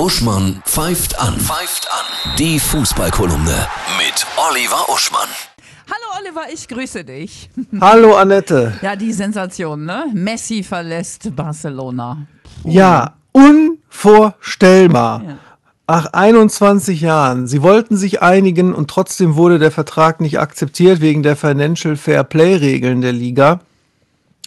Uschmann pfeift an. Pfeift an. Die Fußballkolumne mit Oliver Uschmann. Hallo Oliver, ich grüße dich. Hallo Annette. Ja, die Sensation, ne? Messi verlässt Barcelona. Ja, unvorstellbar. Ja. Nach 21 Jahren. Sie wollten sich einigen und trotzdem wurde der Vertrag nicht akzeptiert wegen der Financial Fair Play Regeln der Liga.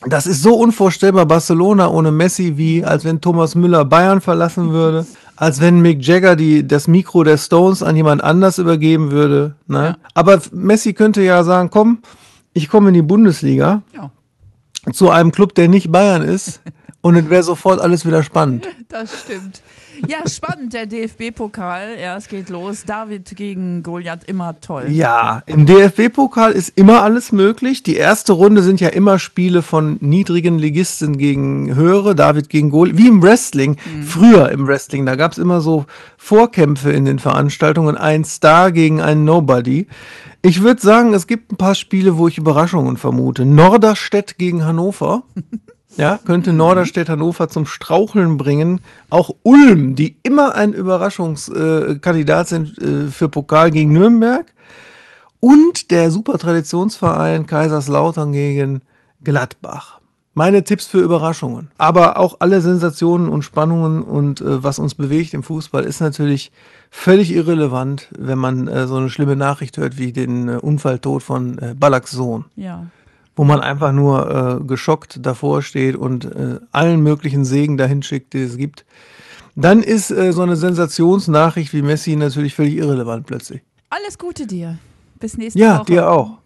Das ist so unvorstellbar. Barcelona ohne Messi, wie als wenn Thomas Müller Bayern verlassen würde, als wenn Mick Jagger die, das Mikro der Stones an jemand anders übergeben würde. Ne? Ja. Aber Messi könnte ja sagen, komm, ich komme in die Bundesliga Ja, zu einem Club, der nicht Bayern ist. Und es wäre sofort alles wieder spannend. das stimmt. Ja, spannend, der DFB-Pokal. Ja, es geht los. David gegen Goliath, immer toll. Ja, im DFB-Pokal ist immer alles möglich. Die erste Runde sind ja immer Spiele von niedrigen Ligisten gegen höhere, David gegen Goliath, wie im Wrestling. Früher im Wrestling, da gab es immer so Vorkämpfe in den Veranstaltungen, ein Star gegen einen Nobody. Ich würde sagen, es gibt ein paar Spiele, wo ich Überraschungen vermute. Norderstedt gegen Hannover. Ja, könnte Norderstedt Hannover zum Straucheln bringen. Auch Ulm, die immer ein Überraschungskandidat Kandidat sind äh, für Pokal gegen Nürnberg. Und der Supertraditionsverein Kaiserslautern gegen Gladbach. Meine Tipps für Überraschungen. Aber auch alle Sensationen und Spannungen und äh, was uns bewegt im Fußball ist natürlich völlig irrelevant, wenn man äh, so eine schlimme Nachricht hört wie den äh, Unfalltod von Ballaks Sohn Ja. Wo man einfach nur äh, geschockt davor steht und äh, allen möglichen Segen dahin schickt, die es gibt, dann ist äh, so eine Sensationsnachricht wie Messi natürlich völlig irrelevant plötzlich. Alles Gute dir. Bis nächste Ja, Woche. dir auch.